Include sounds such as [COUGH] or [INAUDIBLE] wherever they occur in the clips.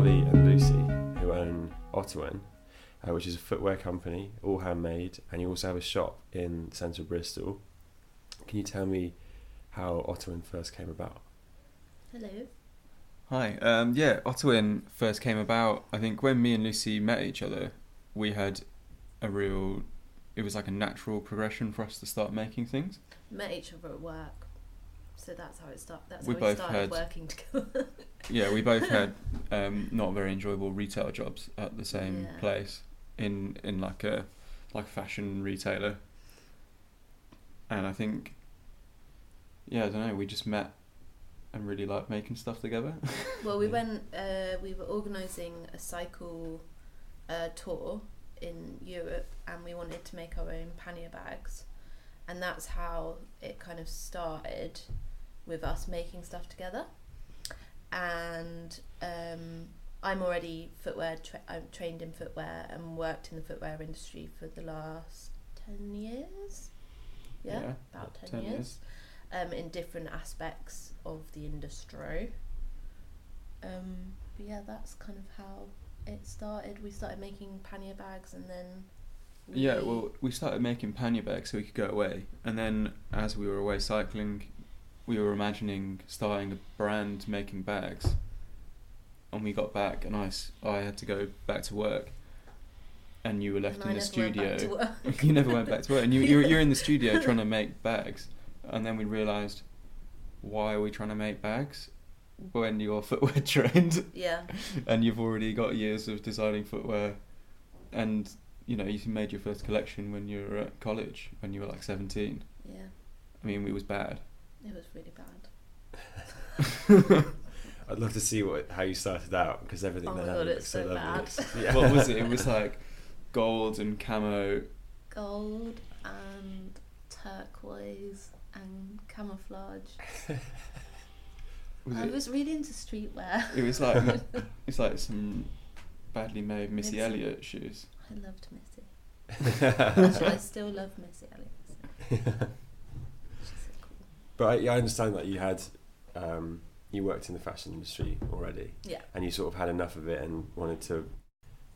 Ollie and Lucy, who own Ottowin, uh, which is a footwear company, all handmade, and you also have a shop in central Bristol. Can you tell me how Ottowin first came about? Hello. Hi. Um, yeah, Ottowin first came about. I think when me and Lucy met each other, we had a real. It was like a natural progression for us to start making things. Met each other at work, so that's how it started. That's We how both we started had- working together. [LAUGHS] Yeah, we both had um, not very enjoyable retail jobs at the same Yeah. place in in like a like a fashion retailer. And I think, yeah, I don't know. We just met and really liked making stuff together. [LAUGHS] well, we went. Uh, we were organising a cycle uh, tour in Europe, and we wanted to make our own pannier bags, and that's how it kind of started with us making stuff together. And um, I'm already footwear. Tra- I'm trained in footwear and worked in the footwear industry for the last ten years. Yeah, about ten, years. Um, in different aspects of the industry. Um, but yeah, that's kind of how it started. We started making pannier bags, and then we, Yeah, well, we started making pannier bags so we could go away, and then as we were away cycling, we were imagining starting a brand making bags. And we got back, and I, s- I had to go back to work, and you were left and in I the never went back to studio. work. [LAUGHS] you never went back to work, and you you're, you're in the studio trying to make [LAUGHS] bags, and then we realised, why are we trying to make bags when you're footwear [LAUGHS] trained? yeah, and you've already got years of designing footwear and you know you made your first collection when you were at college when you were like 17 yeah, i mean it was bad it was really bad. [LAUGHS] I'd love to see what how you started out because everything Oh that my God, happened looks so lovely. bad. [LAUGHS] Yeah. what was it it was [LAUGHS] like gold and camo Gold and turquoise and camouflage. was I it, was really into streetwear. it was like it's like some badly made missy Missy. elliott shoes I loved Missy. Actually, I still love Missy Elliott. so She's so cool. But I, yeah, I understand that you had um, you worked in the fashion industry already, Yeah. and you sort of had enough of it and wanted to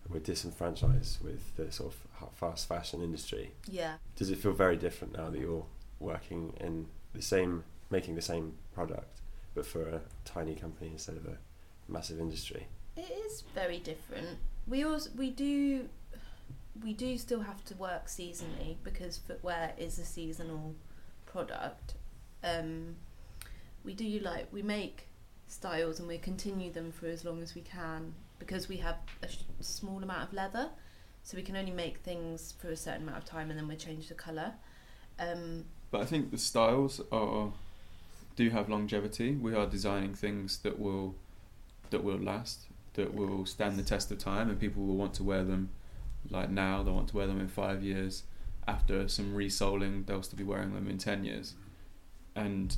were disenfranchised with the sort of fast fashion industry. Yeah. Does it feel very different now that you're working in the same, making the same product, but for a tiny company instead of a massive industry? It is very different. We also we do we do still have to work seasonally because footwear is a seasonal product. Um, we do like we make styles and we continue them for as long as we can because we have a sh- small amount of leather, so we can only make things for a certain amount of time and then we change the color. Um, but i think the styles are do have longevity. We are designing things that will that will last that will stand the test of time and people will want to wear them like now. They'll want to wear them in five years. After some resoling they'll still be wearing them in 10 years and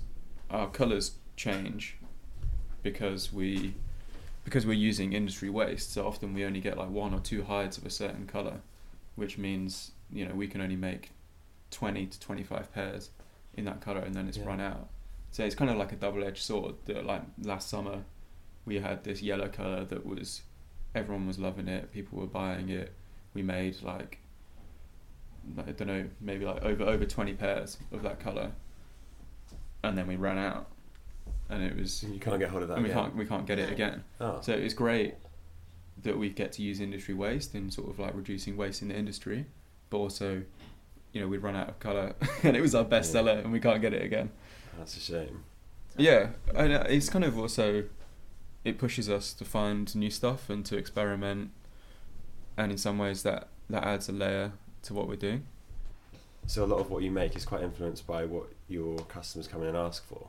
our colors change because we because we're using industry waste. So often we only get like one or two hides of a certain color which means you know we can only make 20 to 25 pairs in that color and then it's Yeah. run out. So it's kind of like a double-edged sword that like last summer we had this yellow color that was everyone was loving it people were buying it. We made like I don't know maybe like over over 20 pairs of that color and then we ran out and it was You can't get hold of that. and we again. can't we can't get it again Oh. so it's great that we get to use industry waste and sort of like reducing waste in the industry, but also, you know, we'd run out of colour [LAUGHS] and it was our best Yeah. seller and we can't get it again. That's a shame. Yeah, and uh, it's kind of also, it pushes us to find new stuff and to experiment, and in some ways that that adds a layer to what we're doing. So a lot of what you make is quite influenced by what your customers come in and ask for.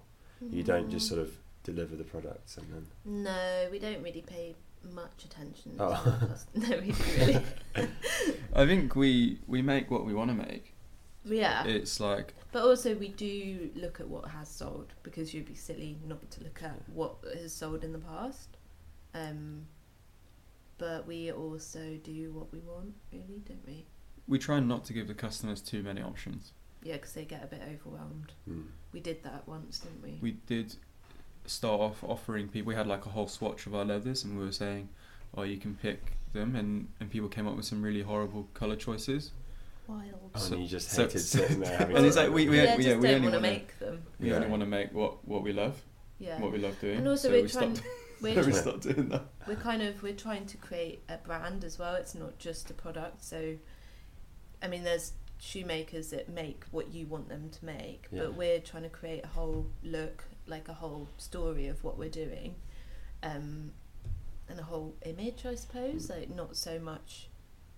You don't just Mm. sort of deliver the products and then. No, we don't really pay much attention. to Oh. our no, we don't really. [LAUGHS] I think we we make what we want to make. yeah. It's like But also, we do look at what has sold because you'd be silly not to look at what has sold in the past. Um, but we also do what we want, really, don't we? We try not to give the customers too many options. Yeah, because they get a bit overwhelmed. Mm. We did that once, didn't we? We did start off offering people. We had like a whole swatch of our leathers, and we were saying, "Oh, you can pick them," and and people came up with some really horrible color choices. Wild. Oh, So- and you just so- hated sitting there [LAUGHS] having And it's like, we- we- yeah, we- just we only want to make them. We Yeah. only want to make what what we love, Yeah. what we love doing. And also so we're we trying. stopped. [LAUGHS] We're, we tr- stopped doing that. we're kind of we're trying to create a brand as well. It's not just a product. So, I mean, there's shoemakers that make what you want them to make, Yeah. but we're trying to create a whole look, like a whole story of what we're doing, um, and a whole image, I suppose. Like not so much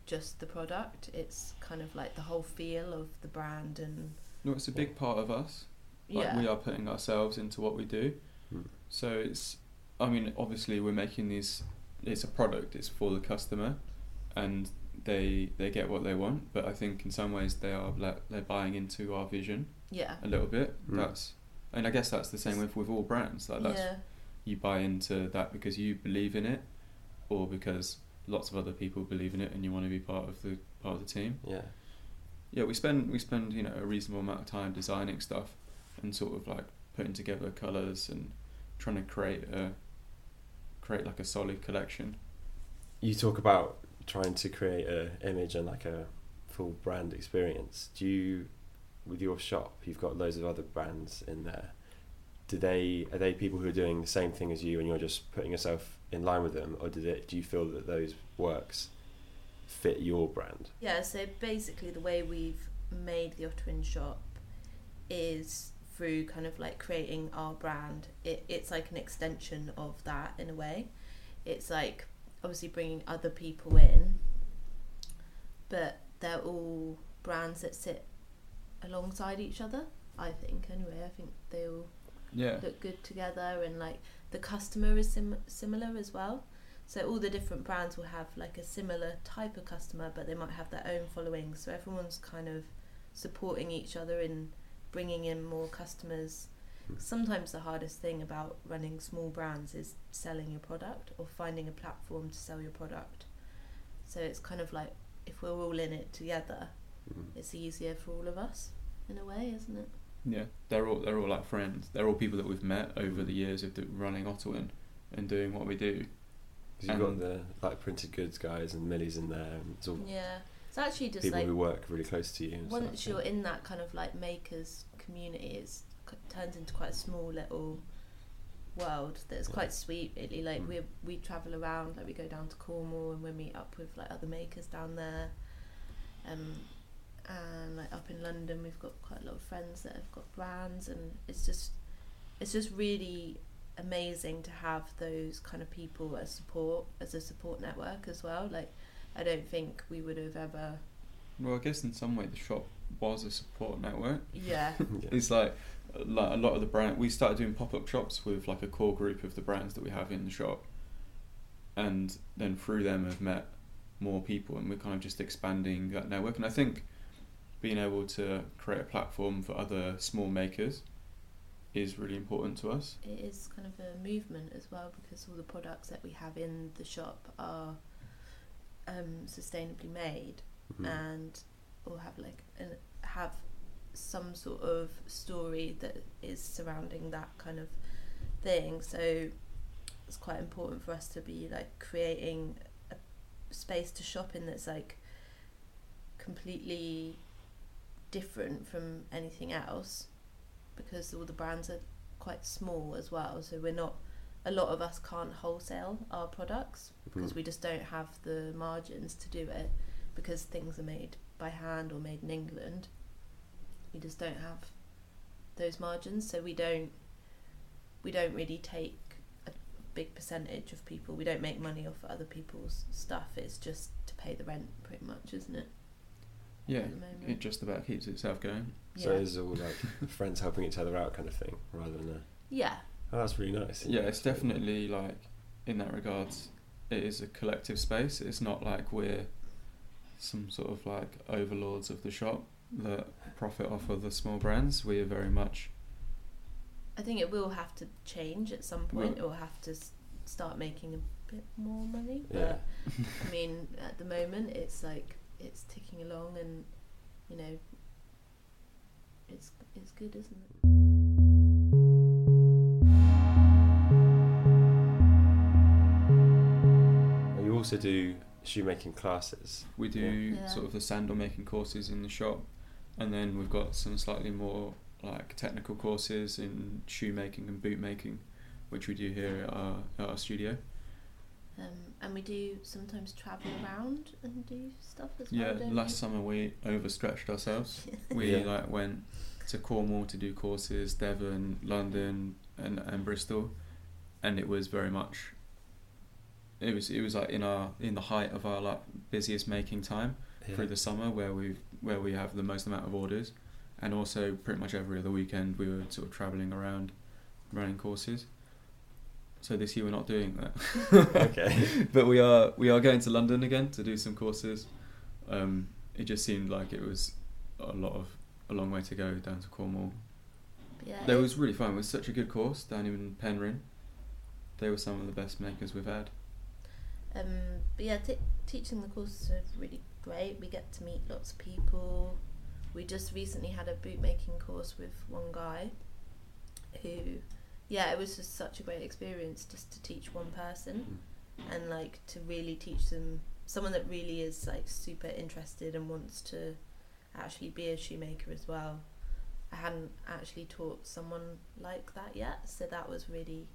just the product. It's kind of like the whole feel of the brand and No, it's a big part of us. Like yeah, we are putting ourselves into what we do. Hmm. So it's, I mean, obviously we're making these. It's a product. It's for the customer, and they they get what they want. But I think in some ways they are like they're buying into our vision yeah, a little bit. Hmm. That's, and I guess that's the same with with all brands. Like that's yeah. you buy into that because you believe in it, or because lots of other people believe in it and you want to be part of the part of the team. Yeah. Yeah, we spend we spend you know a reasonable amount of time designing stuff, and sort of like putting together colours and trying to create a create like a solid collection. You talk about trying to create a image and like a full brand experience. Do you, with your shop, you've got loads of other brands in there. Do they are they people who are doing the same thing as you, and you're just putting yourself in line with them, or do they, do you feel that those works fit your brand? Yeah, so basically the way we've made the Ottowin shop is through kind of like creating our brand. It, it's like an extension of that in a way. It's like obviously bringing other people in, but they're all brands that sit alongside each other. I think anyway. I think they all Yeah, look good together and like the customer is sim- similar as well so all the different brands will have like a similar type of customer but they might have their own following so everyone's kind of supporting each other in bringing in more customers. Sometimes the hardest thing about running small brands is selling your product or finding a platform to sell your product so it's kind of like if we're all in it together Mm. it's easier for all of us in a way isn't it yeah. They're all they're all like friends. They're all people that we've met over the years of running Ottowin and doing what we do. 'Cause you've got the like printed goods guys and Millie's in there, and it's all yeah it's actually just people like who work really close to you. and stuff, once you're in that kind of like makers community it's c- turns into quite a small little world that's Yeah. quite sweet really like Mm. we we travel around like we go down to Cornwall and we meet up with like other makers down there um and like up in London we've got quite a lot of friends that have got brands and it's just it's just really amazing to have those kind of people as support as a support network as well like I don't think we would have ever Well, I guess in some way the shop was a support network. yeah [LAUGHS] Yeah. It's like like a lot of the brand. We started doing pop up shops with like a core group of the brands that we have in the shop, and then through them have met more people, and we're kind of just expanding that network. And I think being able to create a platform for other small makers is really important to us. it is kind of a movement as well because all the products that we have in the shop are um, sustainably made Mhm. and will have like an, have some sort of story that is surrounding that kind of thing. So it's quite important for us to be like creating a space to shop in that's like completely different from anything else because all the brands are quite small as well. So we're not a lot of us can't wholesale our products because Mhm. we just don't have the margins to do it because things are made by hand or made in England. We just don't have those margins, so we don't we don't really take a big percentage of people. We don't make money off other people's stuff. It's just to pay the rent, pretty much, isn't it? Yeah, At the moment. it just about keeps itself going. So yeah. it's all like [LAUGHS] friends helping each other out kind of thing, rather than a. yeah. Oh, that's really nice. Yeah, it's definitely like in that regards, it is a collective space. It's not like we're some sort of like overlords of the shop that profit off of the small brands, we are very much. I think it will have to change at some point. It will have to start making a bit more money. But yeah. [LAUGHS] I mean, at the moment, it's like it's ticking along, and you know, it's it's good, isn't it? You also do shoemaking classes. We do yeah. sort of the sandal making courses in the shop and then we've got some slightly more like technical courses in shoemaking and boot making, which we do here at our, at our studio. Um, and we do sometimes travel around and do stuff as Yeah, well. don't last we? summer we overstretched ourselves. [LAUGHS] We Yeah. like went to Cornwall to do courses, Devon, London, and and Bristol, and it was very much. It was it was like in our in the height of our like busiest making time Yeah. through the summer where we where we have the most amount of orders, and also pretty much every other weekend we were sort of traveling around, running courses. So this year we're not doing that. [LAUGHS] okay. [LAUGHS] but we are we are going to London again to do some courses. Um, it just seemed like it was a lot of a long way to go down to Cornwall. Yeah, That it- was really fun. It was such a good course down in Penryn. They were some of the best makers we've had. Um, but yeah, t- teaching the courses are really great. We get to meet lots of people. We just recently had a bootmaking course with one guy who, yeah, it was just such a great experience just to teach one person mm. and like to really teach them someone that really is like super interested and wants to actually be a shoemaker as well. I hadn't actually taught someone like that yet, so that was really,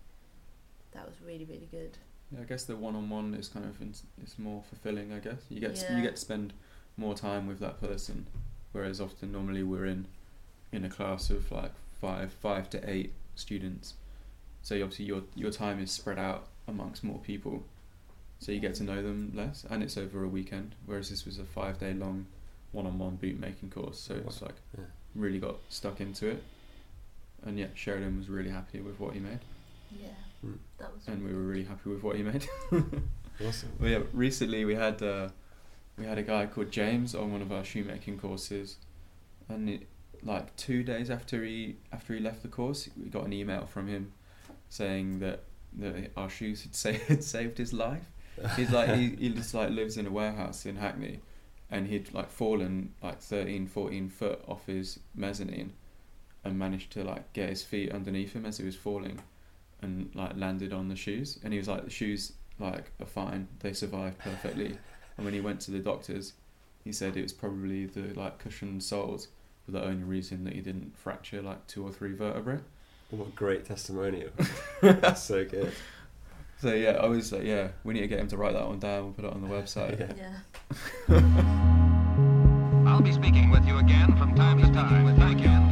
that was really really good. Yeah, I guess the one-on-one is kind of in, is more fulfilling. I guess you get to, Yeah. you get to spend more time with that person, whereas often normally we're in in a class of like five five to eight students. So obviously your your time is spread out amongst more people, so you get to know them less, and it's over a weekend. Whereas this was a five-day long one-on-one boot making course, so it's like Yeah. really got stuck into it. And yet Sheridan was really happy with what he made, Yeah, Mm. that was. and we were really happy with what he made. [LAUGHS] Awesome. Well, yeah, recently we had uh, we had a guy called James on one of our shoemaking courses, and it, like two days after he after he left the course, we got an email from him saying that that our shoes had, [LAUGHS] sa- had saved his life. He's like he, he just like lives in a warehouse in Hackney, and he'd like fallen like 13, 14 foot off his mezzanine, and managed to like get his feet underneath him as he was falling, and like landed on the shoes. And he was like the shoes like are fine, they survived perfectly. and when he went to the doctors, he said it was probably the like cushioned soles were the only reason that he didn't fracture like two or three vertebrae. What a great testimonial. [LAUGHS] That's so good. So yeah, I was like, yeah, we need to get him to write that one down. We'll put it on the website. Yeah. Yeah. [LAUGHS] I'll be speaking with you again from time to time. Thank you.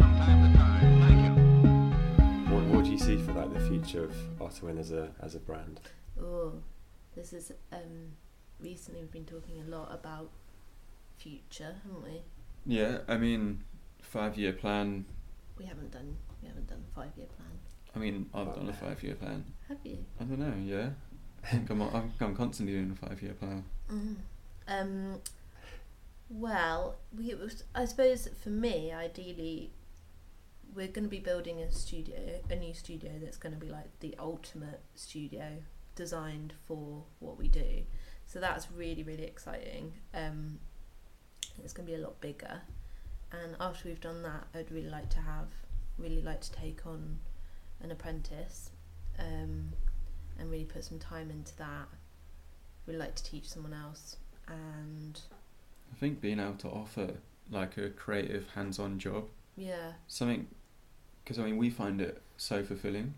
Do you see for like the future of Ottowin as a as a brand? Oh, this is um. Recently, we've been talking a lot about future, haven't we? Yeah, I mean, five year plan. We haven't done. We haven't done a five-year plan. I mean, I've done a five year plan. Have you? I don't know. Yeah, I think I'm, I'm, I'm constantly doing a five year plan. Mm. Um. Well, we it was, I suppose for me, ideally, we're going to be building a studio, a new studio that's going to be like the ultimate studio designed for what we do. So that's really really exciting. Um, it's going to be a lot bigger, and after we've done that, I'd really like to have, really like to take on an apprentice, um, and really put some time into that. Really like to teach someone else, and I think being able to offer like a creative hands on job yeah, something because I mean we find it so fulfilling,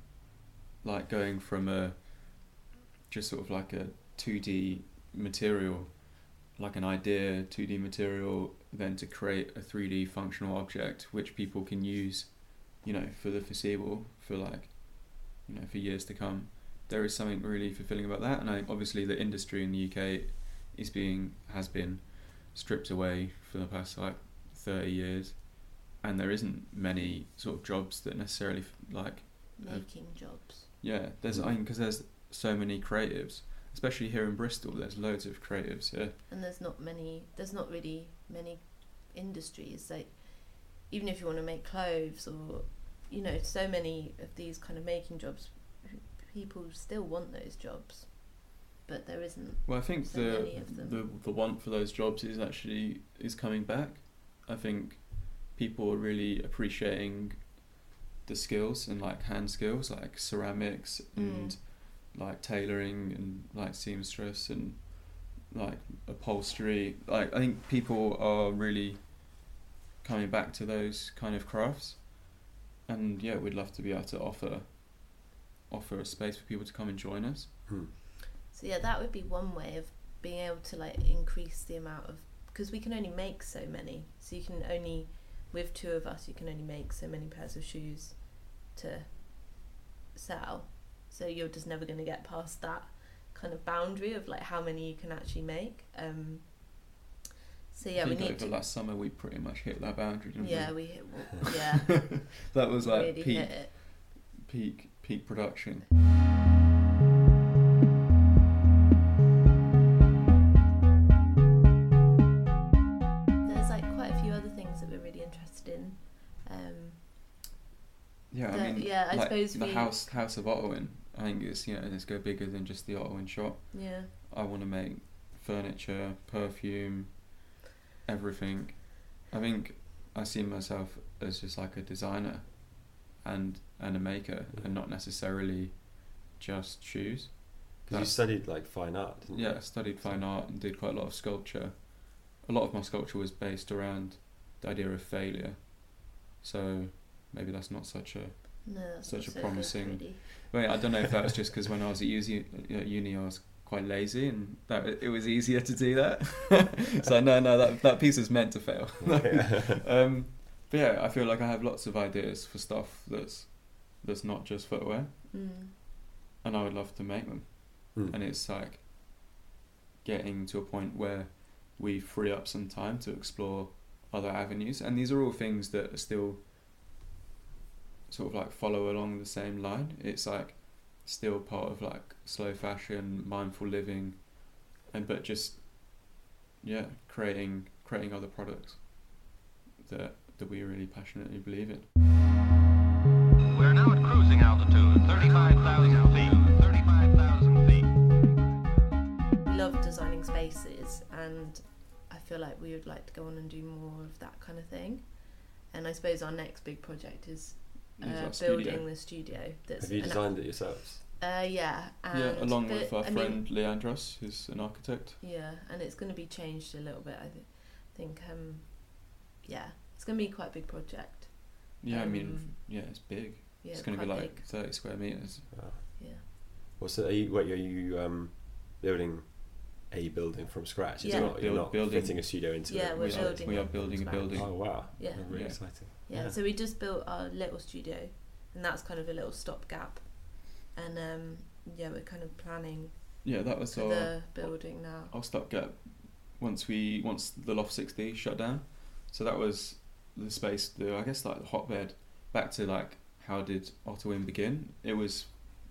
like going from a just sort of like a two D material, like an idea two D material, then to create a three D functional object which people can use, you know, for the foreseeable, for like, you know, for years to come. There is something really fulfilling about that, and I obviously the industry in the UK is being has been stripped away for the past like thirty years and there isn't many sort of jobs that necessarily f- like Uh, making jobs. yeah there's I mean because there's so many creatives especially here in Bristol there's loads of creatives here and there's not many there's not really many industries like even if you want to make clothes or you know so many of these kind of making jobs people still want those jobs but there isn't well I think So the many of them. the the want for those jobs is actually is coming back I think people are really appreciating the skills and like hand skills like ceramics and like tailoring and like seamstress and like upholstery. Like I think people are really coming back to those kind of crafts, and yeah, we'd love to be able to offer offer a space for people to come and join us. Hmm. So yeah, that would be one way of being able to like increase the amount of because we can only make so many. So you can only with two of us, you can only make so many pairs of shoes to sell. So you're just never going to get past that kind of boundary of like how many you can actually make. Um, so yeah, I we think need over to. last summer we pretty much hit that boundary. Didn't Yeah, we? we hit. Yeah, [LAUGHS] that was like really peak peak peak production. Yeah, I The- mean, yeah, I like suppose the we- house House of Ottowin. I think it's you know let's go bigger than just the Ottowin shop. yeah. I want to make furniture, perfume, everything. I think I see myself as just like a designer, and and a maker, Yeah. and not necessarily just shoes. Because you studied like fine art, didn't you? Yeah, I studied fine art and did quite a lot of sculpture. A lot of my sculpture was based around the idea of failure. So maybe that's not such a. No, that's Such a also promising- really. Wait, I don't know if that was just because when I was at uni, at uni, I was quite lazy and that it was easier to do that. [LAUGHS] so no, no, that that piece is meant to fail. [LAUGHS] Yeah. um, but yeah, I feel like I have lots of ideas for stuff that's that's not just footwear, Mm. and I would love to make them. Hmm. and it's like getting to a point where we free up some time to explore other avenues and these are all things that are still sort of like follow along the same line it's like still part of like slow fashion mindful living and but just yeah creating creating other products that that we really passionately believe in We're now at cruising altitude, 35,000 feet. 35,000 feet. We love designing spaces, and I feel like we would like to go on and do more of that kind of thing. And I suppose our next big project is uh, building studio. the studio. That's Have you designed it yourselves? Uh, yeah. And yeah along but, with our I mean, friend leandros who's an architect yeah, and it's going to be changed a little bit. I th- think. Um, yeah, it's going to be quite a big project. yeah i mean Um, yeah it's big Yeah, it's going to be like big. 30 square meters Wow. Yeah. Well, so are you, what, are you um, building a building from scratch? Yeah. You're not, you're not building- fitting a studio into Yeah, it? we're we building are, we are building a building Oh, wow. Yeah. Really Yeah. exciting. Yeah, so we just built our little studio, and that's kind of a little stopgap. And um, yeah, we're kind of planning yeah that was for our, the building now. our stopgap once we once the loft 60 shut down so that was the space the i guess like the hotbed back to like how did Ottowin begin it was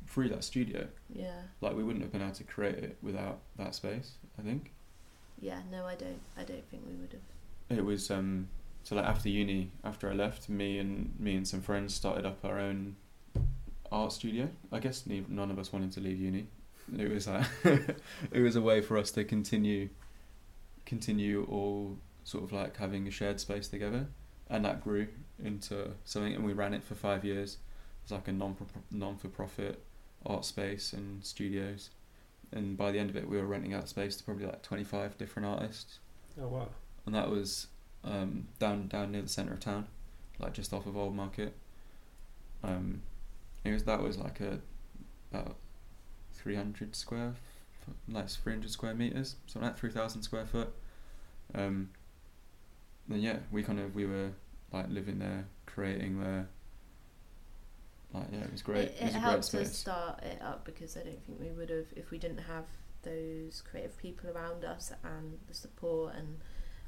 through that studio Yeah, like we wouldn't have been able to create it without that space i think yeah. No, I don't. I don't think we would have. it was um so like after uni after i left me and me and some friends started up our own art studio i guess none of us wanted to leave uni it was like [LAUGHS] it was a way for us to continue continue all sort of like having a shared space together and that grew into something and we ran it for five years it was like a non non for profit art space and studios and by the end of it we were renting out space to probably like 25 different artists Oh, wow. and that was um, down down near the centre of town, like just off of Old Market. Um, it was that was like a about three hundred square, f- like three hundred square meters, so like three thousand square foot. Um, then yeah, we kind of we were like living there, creating there. Like yeah, it was great. It, It, it a great helped space. us start it up because I don't think we would have if we didn't have those creative people around us and the support and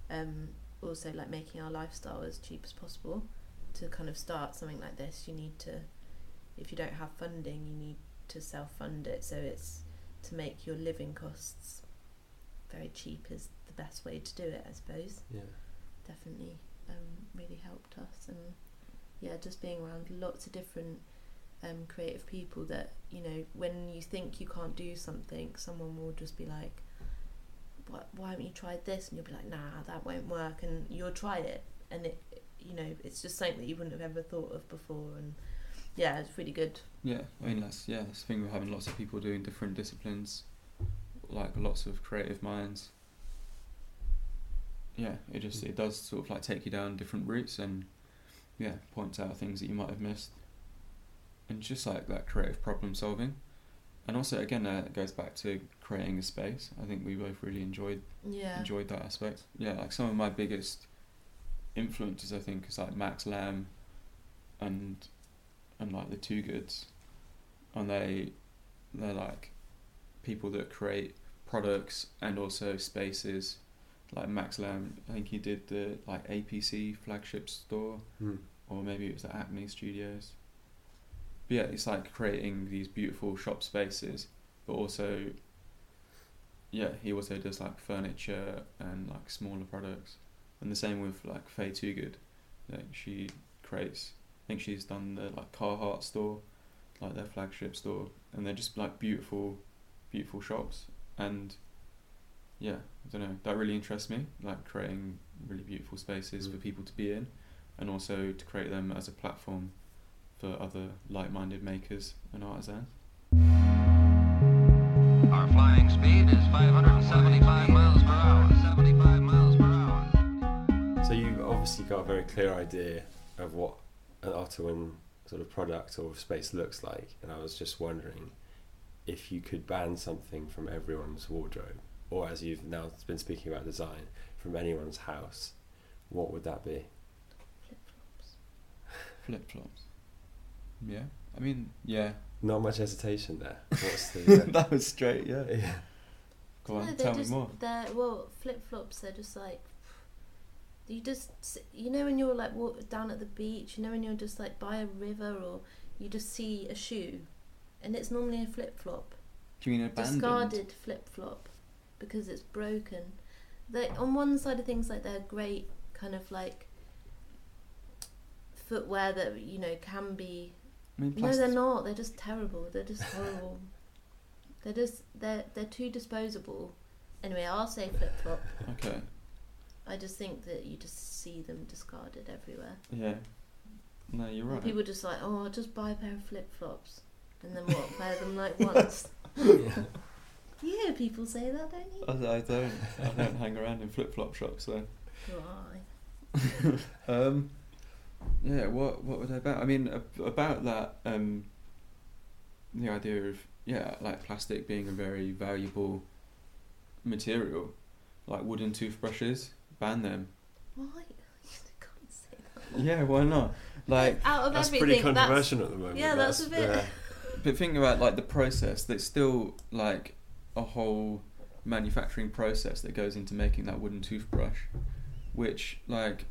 um, also like making our lifestyle as cheap as possible. To kind of start something like this, you need to, if you don't have funding, you need to self-fund it. So it's to make your living costs very cheap is the best way to do it, I suppose Yeah. definitely um, really helped us and yeah just being around lots of different um, creative people that you know when you think you can't do something someone will just be like why, why haven't you tried this and you'll be like nah that won't work and you'll try it and it you know it's just something that you wouldn't have ever thought of before and yeah it's really good Yeah, I mean that's yeah, that's the thing with having lots of people doing different disciplines, like lots of creative minds. Yeah, it just it does sort of like take you down different routes and yeah, points out things that you might have missed. And just like that creative problem solving. And also again uh, it goes back to creating a space. I think we both really enjoyed Yeah. enjoyed that aspect. Yeah, like some of my biggest influences, I think, is like Max Lamb, and and like the Toogoods, and they they're like people that create products and also spaces. Like Max Lamb, I think he did the like APC flagship store, Hmm. or maybe it was the Acme Studios. But yeah, it's like creating these beautiful shop spaces, but also yeah, he also does like furniture and like smaller products, and the same with like Faye Toogood. Like she creates, I think she's done the like Carhartt store, like their flagship store, and they're just like beautiful, beautiful shops. And yeah, I don't know, that really interests me. Like creating really beautiful spaces for Mm. people to be in, and also to create them as a platform for other like-minded makers and artisans. Our flying speed is 575 miles per hour. 75 miles per hour. So you've obviously got a very clear idea of what an Ottowin sort of product or space looks like, and I was just wondering if you could ban something from everyone's wardrobe, or as you've now been speaking about design, from anyone's house, what would that be? Flip-flops. Flip flops. Yeah, I mean, yeah. Not much hesitation there. What's the [LAUGHS] uh, that was straight. Yeah. [LAUGHS] yeah. Go on, they're tell me more. They're well, flip flops. They're just like you just you know when you're like walk down at the beach. You know when you're just like by a river or you just see a shoe, and it's normally a flip flop, Do you mean abandoned? discarded flip flop, because it's broken. They on one side of things like they're great, kind of like footwear that you know can be I mean, no, they're not. They're just terrible. They're just horrible. they're just they're they're too disposable. Anyway, I'll say flip flop. Okay. I just think that you just see them discarded everywhere. Yeah. No, you're And right. People just like, oh, I'll just buy a pair of flip flops, and then what? wear them like [LAUGHS] once. yeah. You hear people say that, don't you? I, I don't. I don't hang around in flip flop shops though. Why? [LAUGHS] Um, yeah. What What were they about? I mean, ab- about that. Um, the idea of yeah, like plastic being a very valuable material, like wooden toothbrushes, ban them. Why? [LAUGHS] Can't say that. Yeah, why not? Like, out of That's everything, pretty that's controversial at the moment. yeah, that's a bit- yeah. [LAUGHS] but think about like the process. That's still like a whole manufacturing process that goes into making that wooden toothbrush, which like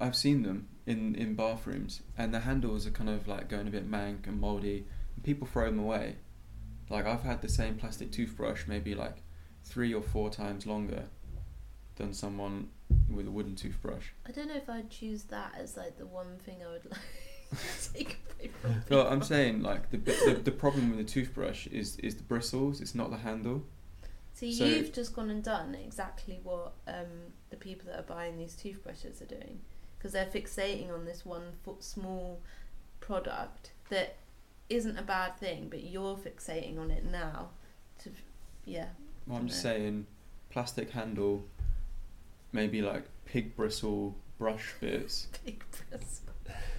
I've seen them in in bathrooms, and the handles are kind of like going a bit mank and mouldy. And people throw them away. Like I've had the same plastic toothbrush maybe like three or four times longer than someone with a wooden toothbrush. I don't know if I'd choose that as like the one thing I would [LAUGHS] like to [LAUGHS] take away from No, people. I'm saying like the, the the problem with the toothbrush is is the bristles. It's not the handle. See, So- you've just gone and done exactly what um, the people that are buying these toothbrushes are doing because they're fixating on this one foot small product that isn't a bad thing, but you're fixating on it now. To, yeah, Well, I'm just saying, plastic handle, maybe like pig bristle brush [LAUGHS] bits press.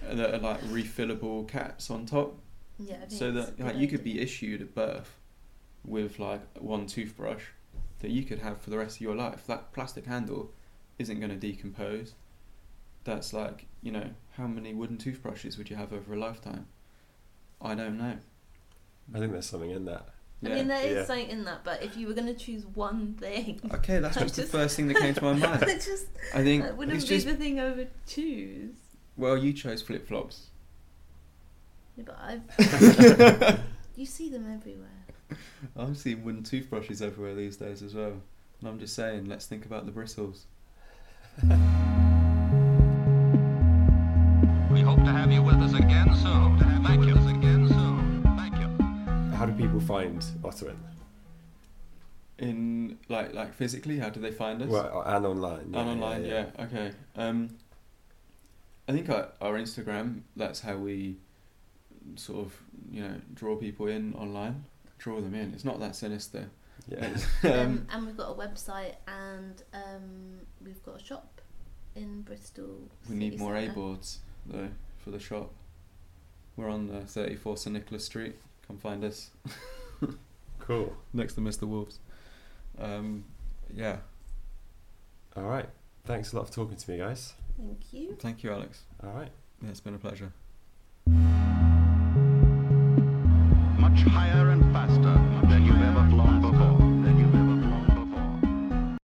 uh, that are like refillable caps on top, Yeah, so that like you could be issued at birth with like one toothbrush that you could have for the rest of your life. That plastic handle isn't going to decompose. That's like you know how many wooden toothbrushes would you have over a lifetime? I don't know. I think there's something in that. I mean, there is Yeah. something in that, but if you were going to choose one thing, Okay, that's [LAUGHS] I just the first thing that came to my [LAUGHS] mind. it just I think that wouldn't it's be just the thing I would choose. well, you chose flip flops. Yeah, but I've [LAUGHS] you see them everywhere. I'm seeing wooden toothbrushes everywhere these days as well. And I'm just saying, let's think about the bristles. To have you with us again soon. Thank you. Again soon. Thank you. How do people find Ottowin? In like like physically, how do they find us? Well, and online. and online, yeah, Okay. Um, I think our, our Instagram. That's how we sort of you know draw people in online. Draw them in. It's not that sinister. Yeah. [LAUGHS] Um, and we've got a website and um, we've got a shop in Bristol. we need more A centre. boards though for the shop. We're on uh, 34 St Nicholas Street. Come find us [LAUGHS] Cool. next to Mr. Wolves. Um, yeah, All right. Thanks a lot for talking to me, guys. Thank you. thank you, Alex. All right. Yeah, it's been a pleasure. Much higher and